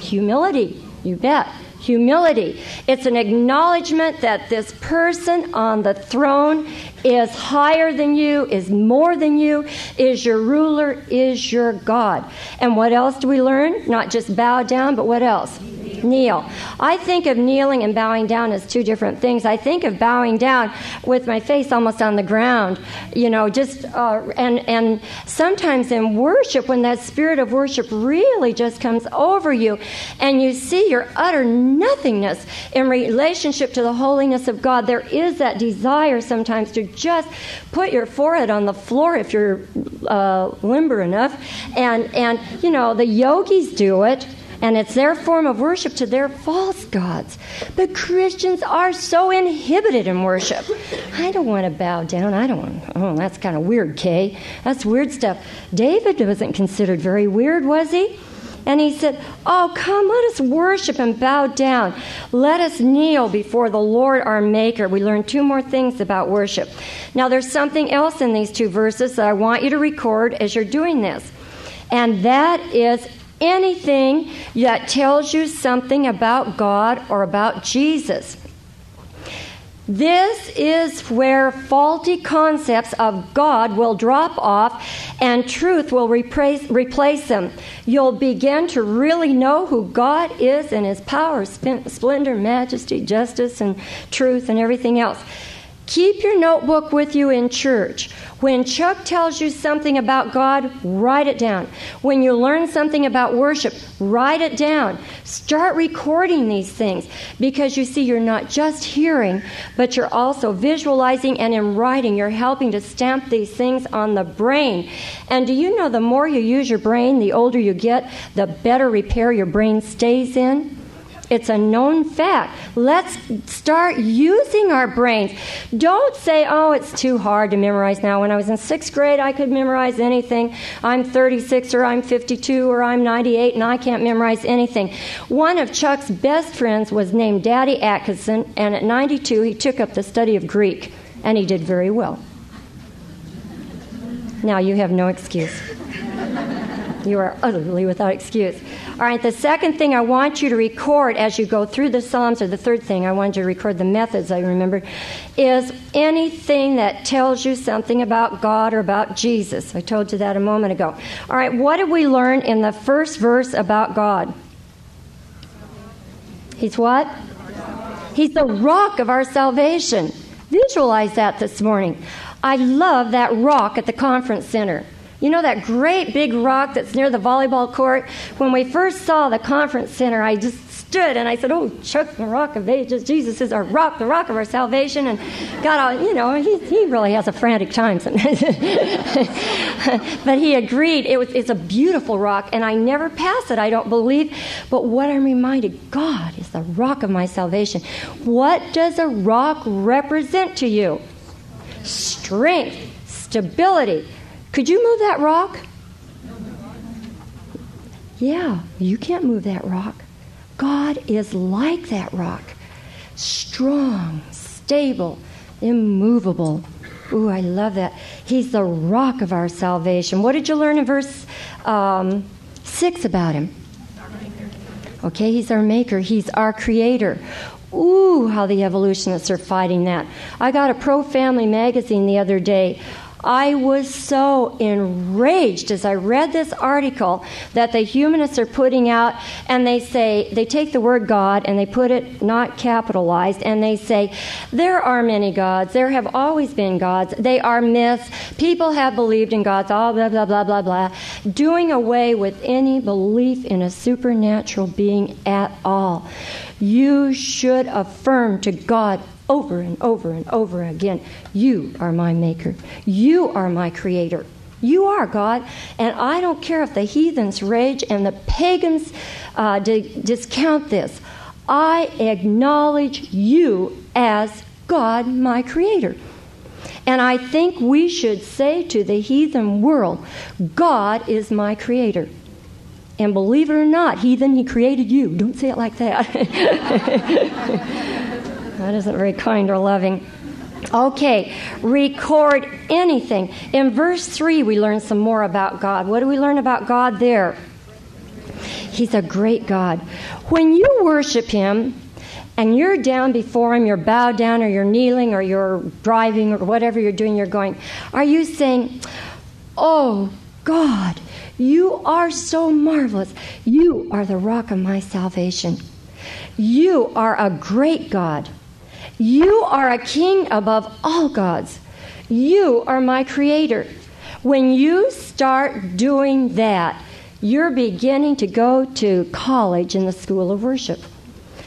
Humility. You bet humility. It's an acknowledgement that this person on the throne is higher than you, is more than you, is your ruler, is your God. And what else do we learn? Not just bow down, but what else? Kneel. I think of kneeling and bowing down as two different things. I think of bowing down with my face almost on the ground, you know, just uh, and and sometimes in worship when that spirit of worship really just comes over you and you see your utter nothingness in relationship to the holiness of God, there is that desire sometimes to just put your forehead on the floor if you're uh, limber enough, and and you know the yogis do it and it's their form of worship to their false gods. But Christians are so inhibited in worship. I don't want to bow down. I don't want, oh, that's kind of weird, Kay. That's weird stuff. David wasn't considered very weird, was he? And he said, Oh, come, let us worship and bow down. Let us kneel before the Lord our Maker. We learn two more things about worship. Now, there's something else in these two verses that I want you to record as you're doing this. And that is anything that tells you something about God or about Jesus. This is where faulty concepts of God will drop off and truth will replace, replace them. You'll begin to really know who God is and His power, splendor, majesty, justice, and truth, and everything else. Keep your notebook with you in church. When Chuck tells you something about God, write it down. When you learn something about worship, write it down. Start recording these things because you see, you're not just hearing, but you're also visualizing and in writing. You're helping to stamp these things on the brain. And do you know the more you use your brain, the older you get, the better repair your brain stays in? It's a known fact. Let's start using our brains. Don't say, oh, it's too hard to memorize now. When I was in sixth grade, I could memorize anything. I'm 36 or I'm 52 or I'm 98 and I can't memorize anything. One of Chuck's best friends was named Daddy Atkinson, and at 92, he took up the study of Greek, and he did very well. Now you have no excuse. You are utterly without excuse. All right, the second thing I want you to record as you go through the Psalms, or the third thing I want you to record the methods I remembered, is anything that tells you something about God or about Jesus. I told you that a moment ago. All right, what did we learn in the first verse about God? He's what? He's the rock of our salvation. Visualize that this morning. I love that rock at the conference center. You know that great big rock that's near the volleyball court? When we first saw the conference center, I just stood and I said, Oh, Chuck, the rock of ages. Jesus is our rock, the rock of our salvation. And God, all, you know, he, he really has a frantic time sometimes. but he agreed. It was, it's a beautiful rock, and I never pass it, I don't believe. But what I'm reminded, God is the rock of my salvation. What does a rock represent to you? Strength, stability could you move that rock? Yeah, you can't move that rock. God is like that rock strong, stable, immovable. Ooh, I love that. He's the rock of our salvation. What did you learn in verse um, 6 about him? Okay, he's our maker, he's our creator. Ooh, how the evolutionists are fighting that. I got a pro family magazine the other day. I was so enraged as I read this article that the humanists are putting out, and they say, they take the word God and they put it not capitalized, and they say, there are many gods. There have always been gods. They are myths. People have believed in gods, all blah, blah, blah, blah, blah. Doing away with any belief in a supernatural being at all. You should affirm to God over and over and over again You are my maker. You are my creator. You are God. And I don't care if the heathens rage and the pagans uh, d- discount this. I acknowledge you as God, my creator. And I think we should say to the heathen world, God is my creator. And believe it or not, heathen, he created you. Don't say it like that. That isn't very kind or loving. Okay, record anything. In verse 3, we learn some more about God. What do we learn about God there? He's a great God. When you worship Him, and you're down before him, you're bowed down, or you're kneeling, or you're driving, or whatever you're doing, you're going, are you saying, Oh God, you are so marvelous. You are the rock of my salvation. You are a great God. You are a king above all gods. You are my creator. When you start doing that, you're beginning to go to college in the school of worship.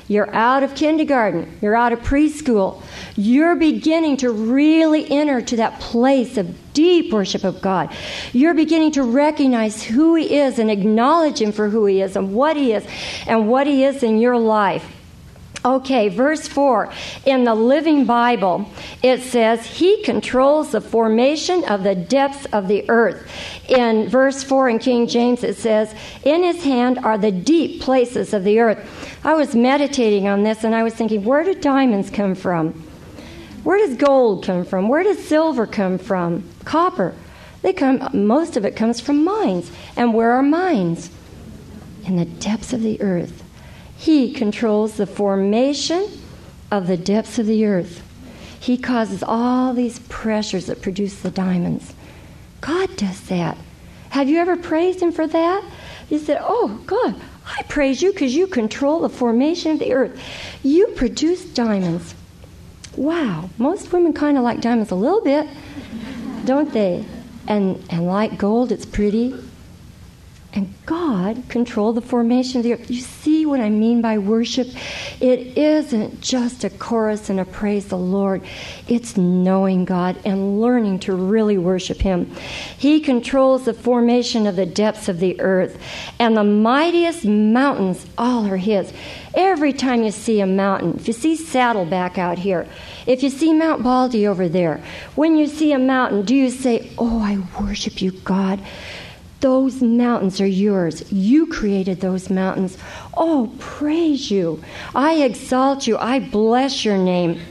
You're out of kindergarten. You're out of preschool. You're beginning to really enter to that place of deep worship of God. You're beginning to recognize who He is and acknowledge Him for who He is and what He is and what He is in your life. Okay, verse 4. In the Living Bible, it says, He controls the formation of the depths of the earth. In verse 4 in King James, it says, In His hand are the deep places of the earth. I was meditating on this and I was thinking, where do diamonds come from? Where does gold come from? Where does silver come from? Copper. They come, most of it comes from mines. And where are mines? In the depths of the earth. He controls the formation of the depths of the earth. He causes all these pressures that produce the diamonds. God does that. Have you ever praised Him for that? You said, Oh, God, I praise you because you control the formation of the earth. You produce diamonds. Wow, most women kind of like diamonds a little bit, don't they? And, and like gold, it's pretty and God controlled the formation of the earth. You see what I mean by worship? It isn't just a chorus and a praise the Lord. It's knowing God and learning to really worship Him. He controls the formation of the depths of the earth, and the mightiest mountains all are His. Every time you see a mountain, if you see Saddleback out here, if you see Mount Baldy over there, when you see a mountain, do you say, Oh, I worship you, God? Those mountains are yours. You created those mountains. Oh, praise you. I exalt you. I bless your name.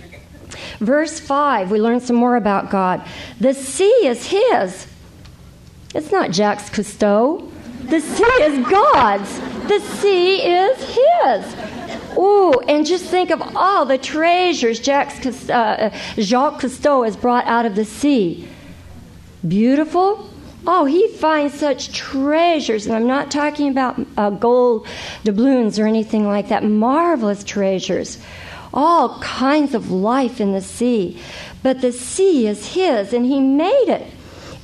Verse 5, we learn some more about God. The sea is His. It's not Jacques Cousteau. The sea is God's. The sea is His. Ooh, and just think of all the treasures Jacques, uh, Jacques Cousteau has brought out of the sea. Beautiful, Oh, he finds such treasures, and I'm not talking about uh, gold doubloons or anything like that. Marvelous treasures. All kinds of life in the sea. But the sea is his, and he made it.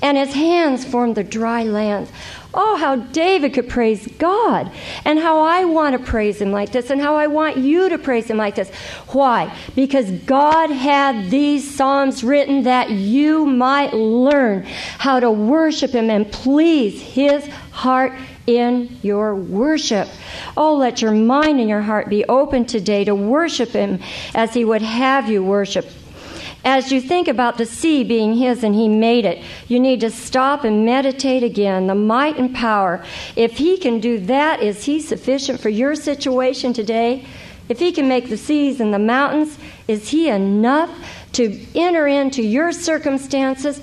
And his hands formed the dry lands. Oh, how David could praise God, and how I want to praise him like this, and how I want you to praise him like this. Why? Because God had these Psalms written that you might learn how to worship him and please his heart in your worship. Oh, let your mind and your heart be open today to worship him as he would have you worship. As you think about the sea being His and He made it, you need to stop and meditate again. The might and power. If He can do that, is He sufficient for your situation today? If He can make the seas and the mountains, is He enough to enter into your circumstances?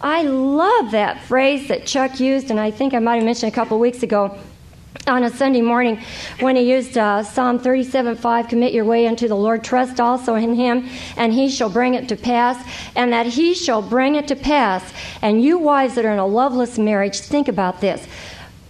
I love that phrase that Chuck used, and I think I might have mentioned a couple weeks ago on a Sunday morning when he used uh, Psalm 37 5, commit your way unto the Lord, trust also in him, and he shall bring it to pass, and that he shall bring it to pass. And you wives that are in a loveless marriage, think about this.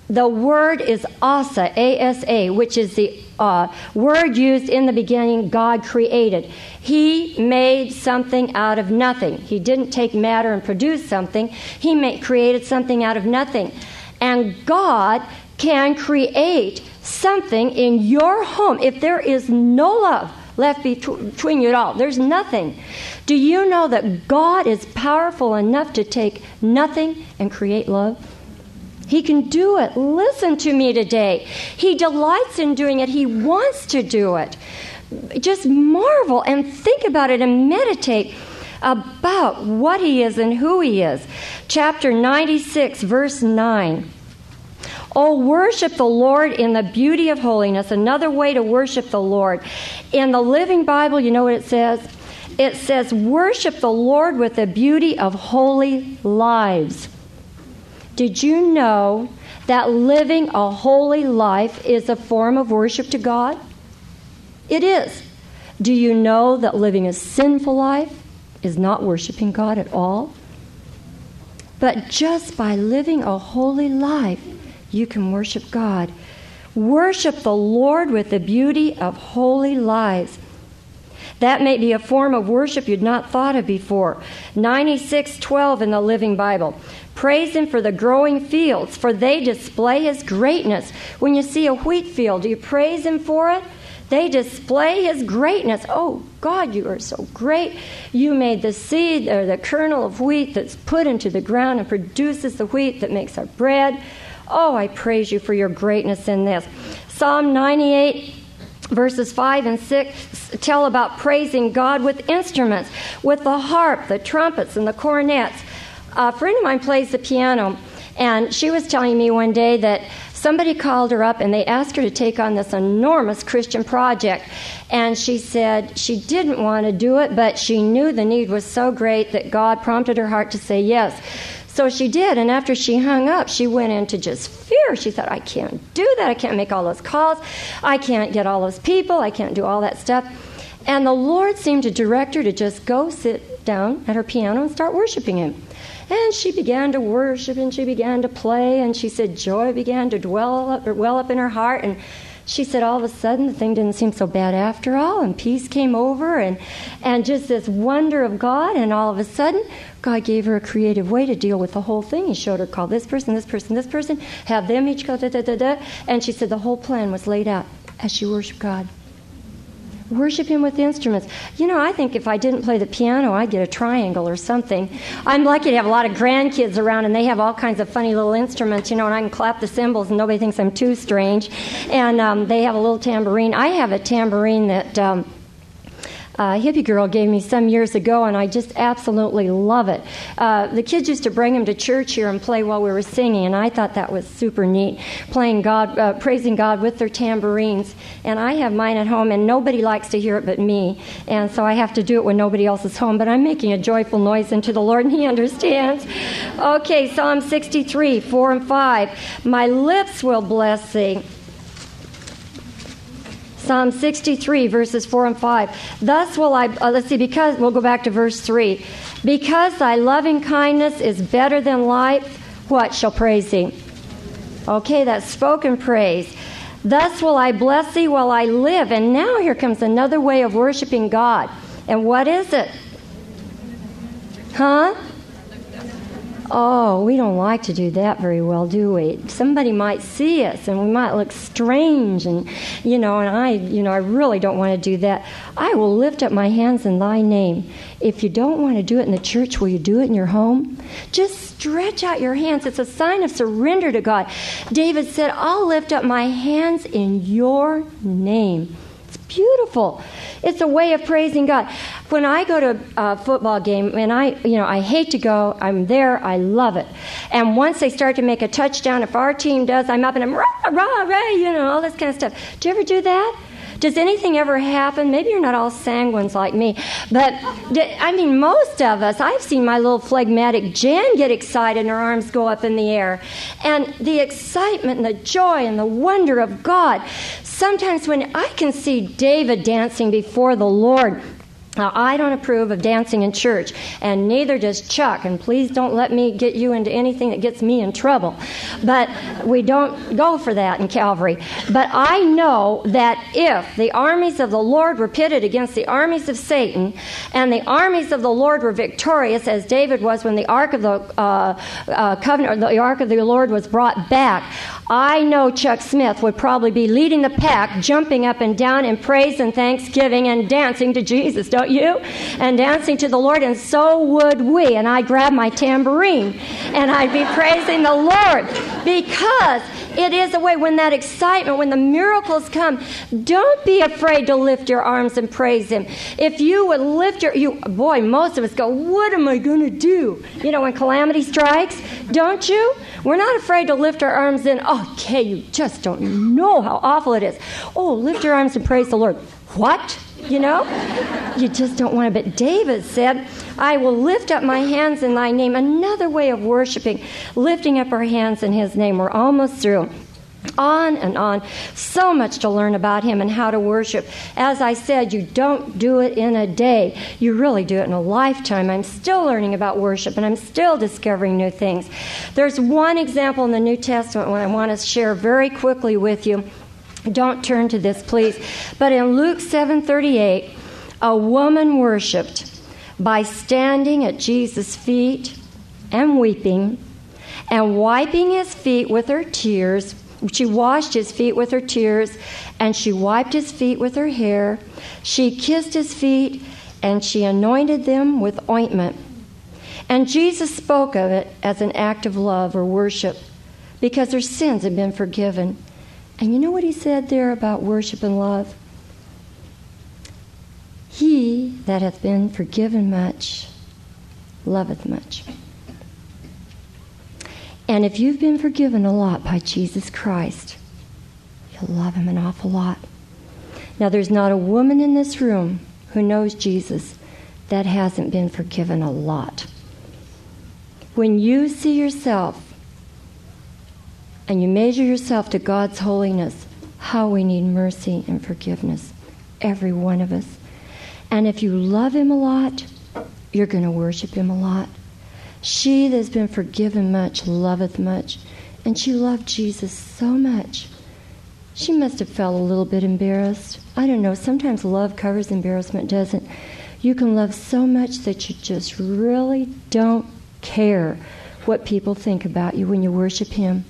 The word is asa, A S A, which is the uh, word used in the beginning, God created. He made something out of nothing. He didn't take matter and produce something, He made, created something out of nothing. And God can create something in your home if there is no love left between you at all. There's nothing. Do you know that God is powerful enough to take nothing and create love? He can do it. Listen to me today. He delights in doing it, He wants to do it. Just marvel and think about it and meditate about what He is and who He is. Chapter 96, verse 9. Oh, worship the Lord in the beauty of holiness. Another way to worship the Lord. In the Living Bible, you know what it says? It says, Worship the Lord with the beauty of holy lives. Did you know that living a holy life is a form of worship to God? It is. Do you know that living a sinful life is not worshiping God at all? But just by living a holy life, you can worship God. Worship the Lord with the beauty of holy lives. That may be a form of worship you'd not thought of before. 96:12 in the Living Bible. Praise him for the growing fields, for they display his greatness. When you see a wheat field, do you praise him for it? They display his greatness. Oh, God, you are so great. You made the seed or the kernel of wheat that's put into the ground and produces the wheat that makes our bread. Oh, I praise you for your greatness in this. Psalm 98 verses 5 and 6 tell about praising God with instruments, with the harp, the trumpets, and the cornets. A friend of mine plays the piano, and she was telling me one day that somebody called her up and they asked her to take on this enormous Christian project. And she said she didn't want to do it, but she knew the need was so great that God prompted her heart to say yes. So she did, and after she hung up, she went into just fear. She thought, I can't do that. I can't make all those calls. I can't get all those people. I can't do all that stuff. And the Lord seemed to direct her to just go sit down at her piano and start worshiping Him. And she began to worship and she began to play, and she said joy began to dwell up, well up in her heart. And she said all of a sudden the thing didn't seem so bad after all, and peace came over, and, and just this wonder of God. And all of a sudden, God gave her a creative way to deal with the whole thing. He showed her, call this person, this person, this person, have them each go da da da da. And she said the whole plan was laid out as she worshiped God. Worship Him with instruments. You know, I think if I didn't play the piano, I'd get a triangle or something. I'm lucky to have a lot of grandkids around, and they have all kinds of funny little instruments, you know, and I can clap the cymbals, and nobody thinks I'm too strange. And um, they have a little tambourine. I have a tambourine that. Um, uh, hippie girl gave me some years ago, and I just absolutely love it. Uh, the kids used to bring them to church here and play while we were singing, and I thought that was super neat, playing God, uh, praising God with their tambourines. And I have mine at home, and nobody likes to hear it but me, and so I have to do it when nobody else is home. But I'm making a joyful noise unto the Lord, and He understands. Okay, Psalm 63, 4 and 5. My lips will bless Thee. Psalm 63, verses 4 and 5. Thus will I, uh, let's see, because, we'll go back to verse 3. Because thy loving kindness is better than life, what shall praise thee? Okay, that's spoken praise. Thus will I bless thee while I live. And now here comes another way of worshiping God. And what is it? Huh? Oh, we don't like to do that very well, do we? Somebody might see us and we might look strange and you know, and I, you know, I really don't want to do that. I will lift up my hands in thy name. If you don't want to do it in the church, will you do it in your home? Just stretch out your hands. It's a sign of surrender to God. David said, "I'll lift up my hands in your name." It's beautiful. It's a way of praising God. When I go to a football game, and I, you know, I hate to go, I'm there, I love it. And once they start to make a touchdown, if our team does, I'm up and I'm rah, rah, rah, you know, all this kind of stuff. Do you ever do that? Does anything ever happen? Maybe you're not all sanguines like me, but I mean, most of us, I've seen my little phlegmatic Jan get excited and her arms go up in the air. And the excitement and the joy and the wonder of God. Sometimes when I can see David dancing before the Lord, now, I don't approve of dancing in church, and neither does Chuck, and please don't let me get you into anything that gets me in trouble. But we don't go for that in Calvary. But I know that if the armies of the Lord were pitted against the armies of Satan, and the armies of the Lord were victorious, as David was when the Ark of the uh, uh, Covenant, or the Ark of the Lord was brought back, I know Chuck Smith would probably be leading the pack, jumping up and down in praise and thanksgiving and dancing to Jesus, don't you? And dancing to the Lord, and so would we. And I'd grab my tambourine and I'd be praising the Lord because it is a way when that excitement, when the miracles come, don't be afraid to lift your arms and praise Him. If you would lift your, you, boy, most of us go, what am I going to do? You know, when calamity strikes, don't you? We're not afraid to lift our arms in, okay, you just don't know how awful it is. Oh, lift your arms and praise the Lord. What? You know? You just don't want to. But David said, I will lift up my hands in thy name. Another way of worshiping, lifting up our hands in his name. We're almost through. On and on. So much to learn about him and how to worship. As I said, you don't do it in a day. You really do it in a lifetime. I'm still learning about worship and I'm still discovering new things. There's one example in the New Testament when I want to share very quickly with you. Don't turn to this, please. But in Luke 7:38, a woman worshiped by standing at Jesus' feet and weeping and wiping his feet with her tears. She washed his feet with her tears and she wiped his feet with her hair. She kissed his feet and she anointed them with ointment. And Jesus spoke of it as an act of love or worship because her sins had been forgiven. And you know what he said there about worship and love? He that hath been forgiven much loveth much. And if you've been forgiven a lot by Jesus Christ, you'll love him an awful lot. Now, there's not a woman in this room who knows Jesus that hasn't been forgiven a lot. When you see yourself and you measure yourself to God's holiness, how we need mercy and forgiveness, every one of us. And if you love Him a lot, you're going to worship Him a lot. She that's been forgiven much loveth much. And she loved Jesus so much. She must have felt a little bit embarrassed. I don't know. Sometimes love covers embarrassment, doesn't? You can love so much that you just really don't care what people think about you when you worship Him.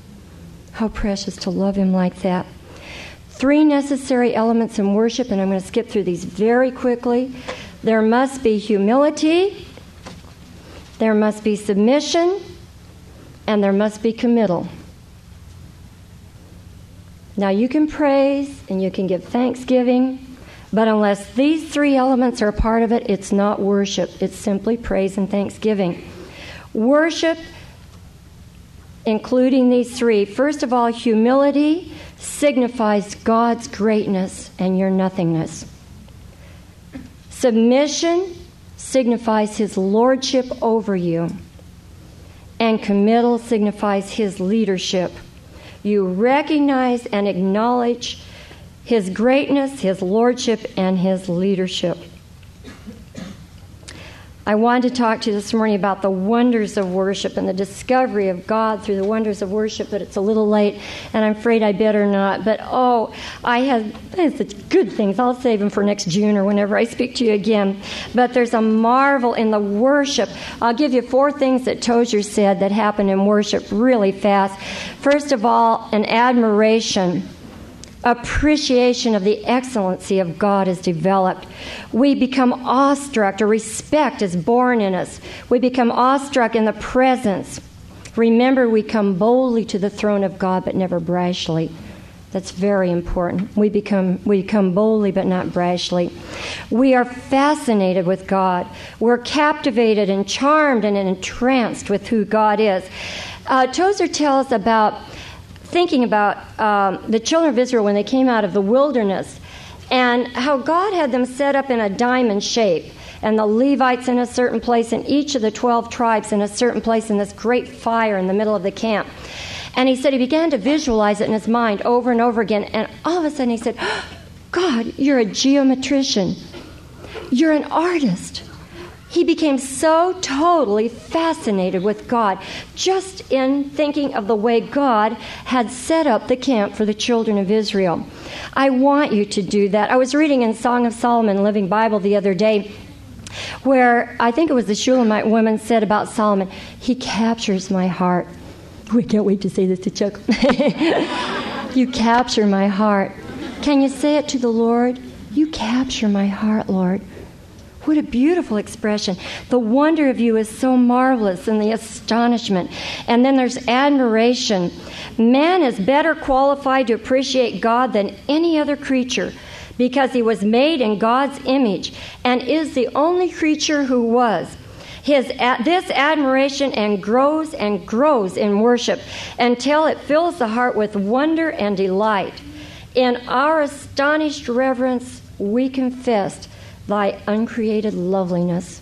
How precious to love Him like that. Three necessary elements in worship, and I'm going to skip through these very quickly. There must be humility, there must be submission, and there must be committal. Now, you can praise and you can give thanksgiving, But unless these three elements are a part of it, it's not worship. It's simply praise and thanksgiving. Worship, including these three, first of all, humility signifies God's greatness and your nothingness. Submission signifies his lordship over you, and committal signifies his leadership. You recognize and acknowledge his greatness, his lordship, and his leadership. I wanted to talk to you this morning about the wonders of worship and the discovery of God through the wonders of worship, but it's a little late, and I'm afraid I better not. But oh, I have such good things. I'll save them for next June or whenever I speak to you again. But there's a marvel in the worship. I'll give you four things that Tozer said that happened in worship really fast. First of all, an admiration appreciation of the excellency of God is developed. We become awestruck, or respect is born in us. We become awestruck in the presence. Remember, we come boldly to the throne of God, but never brashly. That's very important. We become we come boldly but not brashly. We are fascinated with God. We're captivated and charmed and entranced with who God is. Uh, Tozer tells about thinking about um, the children of Israel when they came out of the wilderness and how God had them set up in a diamond shape, and the Levites in a certain place, and each of the 12 tribes in a certain place in this great fire in the middle of the camp. And he said he began to visualize it in his mind over and over again, and all of a sudden he said, God, you're a geometrician. You're an artist. He became so totally fascinated with God just in thinking of the way God had set up the camp for the children of Israel. I want you to do that. I was reading in Song of Solomon, Living Bible, the other day where I think it was the Shulamite woman said about Solomon, he captures my heart. We can't wait to say this to Chuck. you capture my heart. Can you say it to the Lord? You capture my heart, Lord. What a beautiful expression. The wonder of you is so marvelous and the astonishment. And then there's admiration. Man is better qualified to appreciate God than any other creature because he was made in God's image and is the only creature who was. His, this admiration and grows and grows in worship until it fills the heart with wonder and delight. In our astonished reverence, we confess thy uncreated loveliness.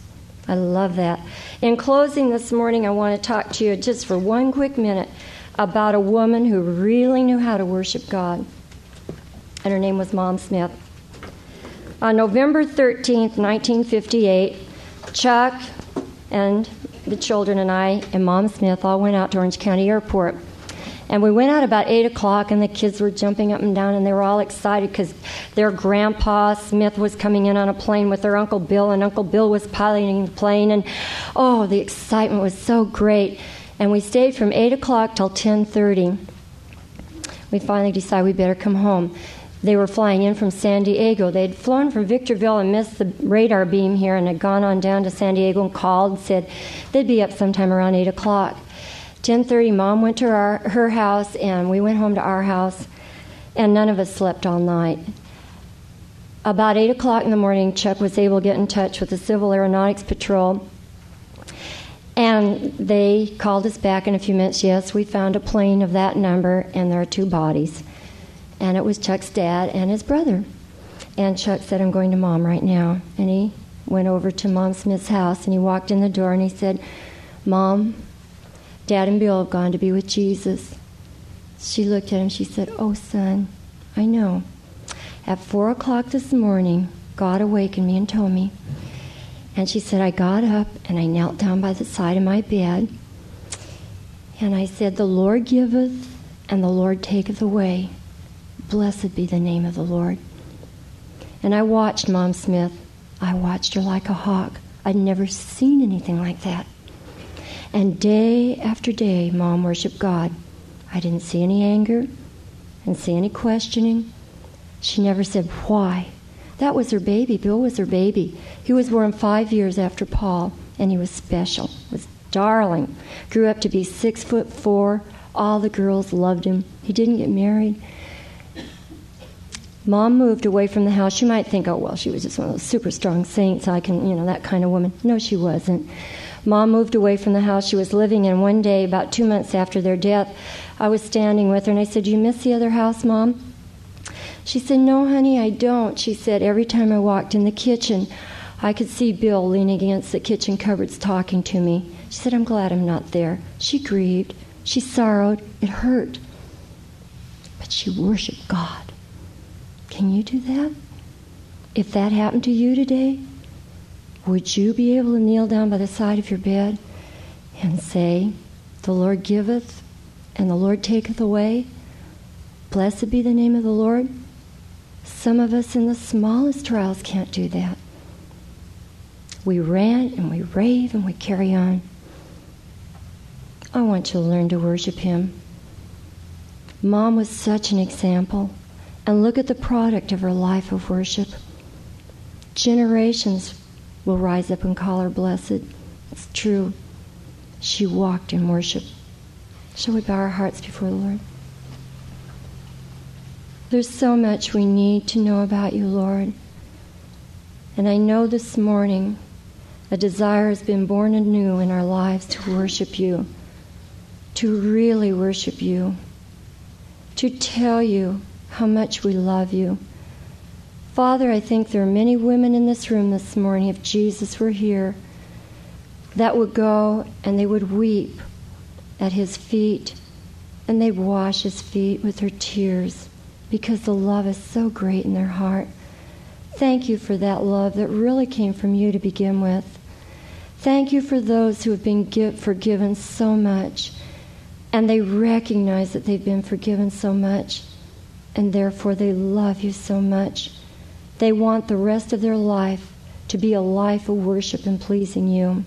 I love that. In closing this morning, I want to talk to you just for one quick minute about a woman who really knew how to worship God. And her name was Mom Smith. On November 13th, 1958, Chuck and the children and I and Mom Smith all went out to Orange County Airport. And we went out about 8 o'clock, and the kids were jumping up and down, and they were all excited because their grandpa Smith was coming in on a plane with their Uncle Bill, and Uncle Bill was piloting the plane. And oh, the excitement was so great. And we stayed from 8 o'clock till 10.30. We finally decided we better come home. They were flying in from San Diego. They'd flown from Victorville and missed the radar beam here and had gone on down to San Diego and called and said they'd be up sometime around 8 o'clock. 10:30 mom went to our, her house and we went home to our house and none of us slept all night. About 8 o'clock in the morning, Chuck was able to get in touch with the Civil Aeronautics Patrol. And they called us back in a few minutes. Yes, we found a plane of that number, and there are two bodies. And it was Chuck's dad and his brother. And Chuck said, I'm going to mom right now. And he went over to Mom Smith's house and he walked in the door and he said, Mom, Dad and Bill have gone to be with Jesus. She looked at him. She said, Oh, son, I know. At four o'clock this morning, God awakened me and told me. And she said, I got up and I knelt down by the side of my bed. And I said, The Lord giveth and the Lord taketh away. Blessed be the name of the Lord. And I watched Mom Smith. I watched her like a hawk. I'd never seen anything like that. And day after day, Mom worshiped God. I didn't see any anger, and see any questioning. She never said, Why? That was her baby. Bill was her baby. He was born five years after Paul, and he was special, was darling. Grew up to be six foot four. All the girls loved him. He didn't get married. Mom moved away from the house. You might think, oh, well, she was just one of those super strong saints. I can, you know, that kind of woman. No, she wasn't. Mom moved away from the house she was living in. One day, about two months after their death, I was standing with her and I said, you miss the other house, Mom? She said, No, honey, I don't. She said, Every time I walked in the kitchen, I could see Bill leaning against the kitchen cupboards talking to me. She said, I'm glad I'm not there. She grieved. She sorrowed. It hurt. But she worshiped God. Can you do that? If that happened to you today, would you be able to kneel down by the side of your bed and say, The Lord giveth and the Lord taketh away? Blessed be the name of the Lord. Some of us in the smallest trials can't do that. We rant and we rave and we carry on. I want you to learn to worship Him. Mom was such an example. And look at the product of her life of worship. Generations will rise up and call her blessed. It's true. She walked in worship. Shall we bow our hearts before the Lord? There's so much we need to know about you, Lord. And I know this morning a desire has been born anew in our lives to worship you, to really worship you, to tell you how much we love you. Father, I think there are many women in this room this morning, if Jesus were here, that would go and they would weep at his feet and they'd wash his feet with their tears because the love is so great in their heart. Thank you for that love that really came from you to begin with. Thank you for those who have been forgiven so much and they recognize that they've been forgiven so much and therefore they love you so much. They want the rest of their life to be a life of worship and pleasing you.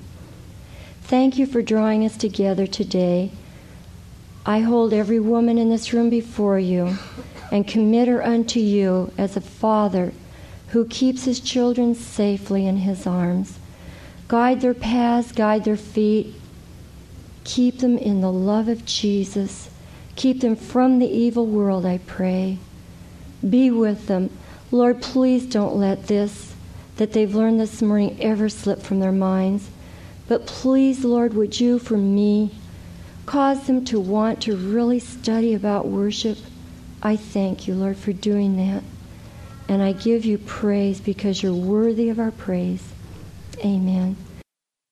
Thank you for drawing us together today. I hold every woman in this room before you and commit her unto you as a father who keeps his children safely in his arms. Guide their paths, guide their feet. Keep them in the love of Jesus Keep them from the evil world, I pray. Be with them. Lord, please don't let this that they've learned this morning ever slip from their minds. But please, Lord, would you, for me, cause them to want to really study about worship? I thank you, Lord, for doing that. And I give you praise because you're worthy of our praise. Amen.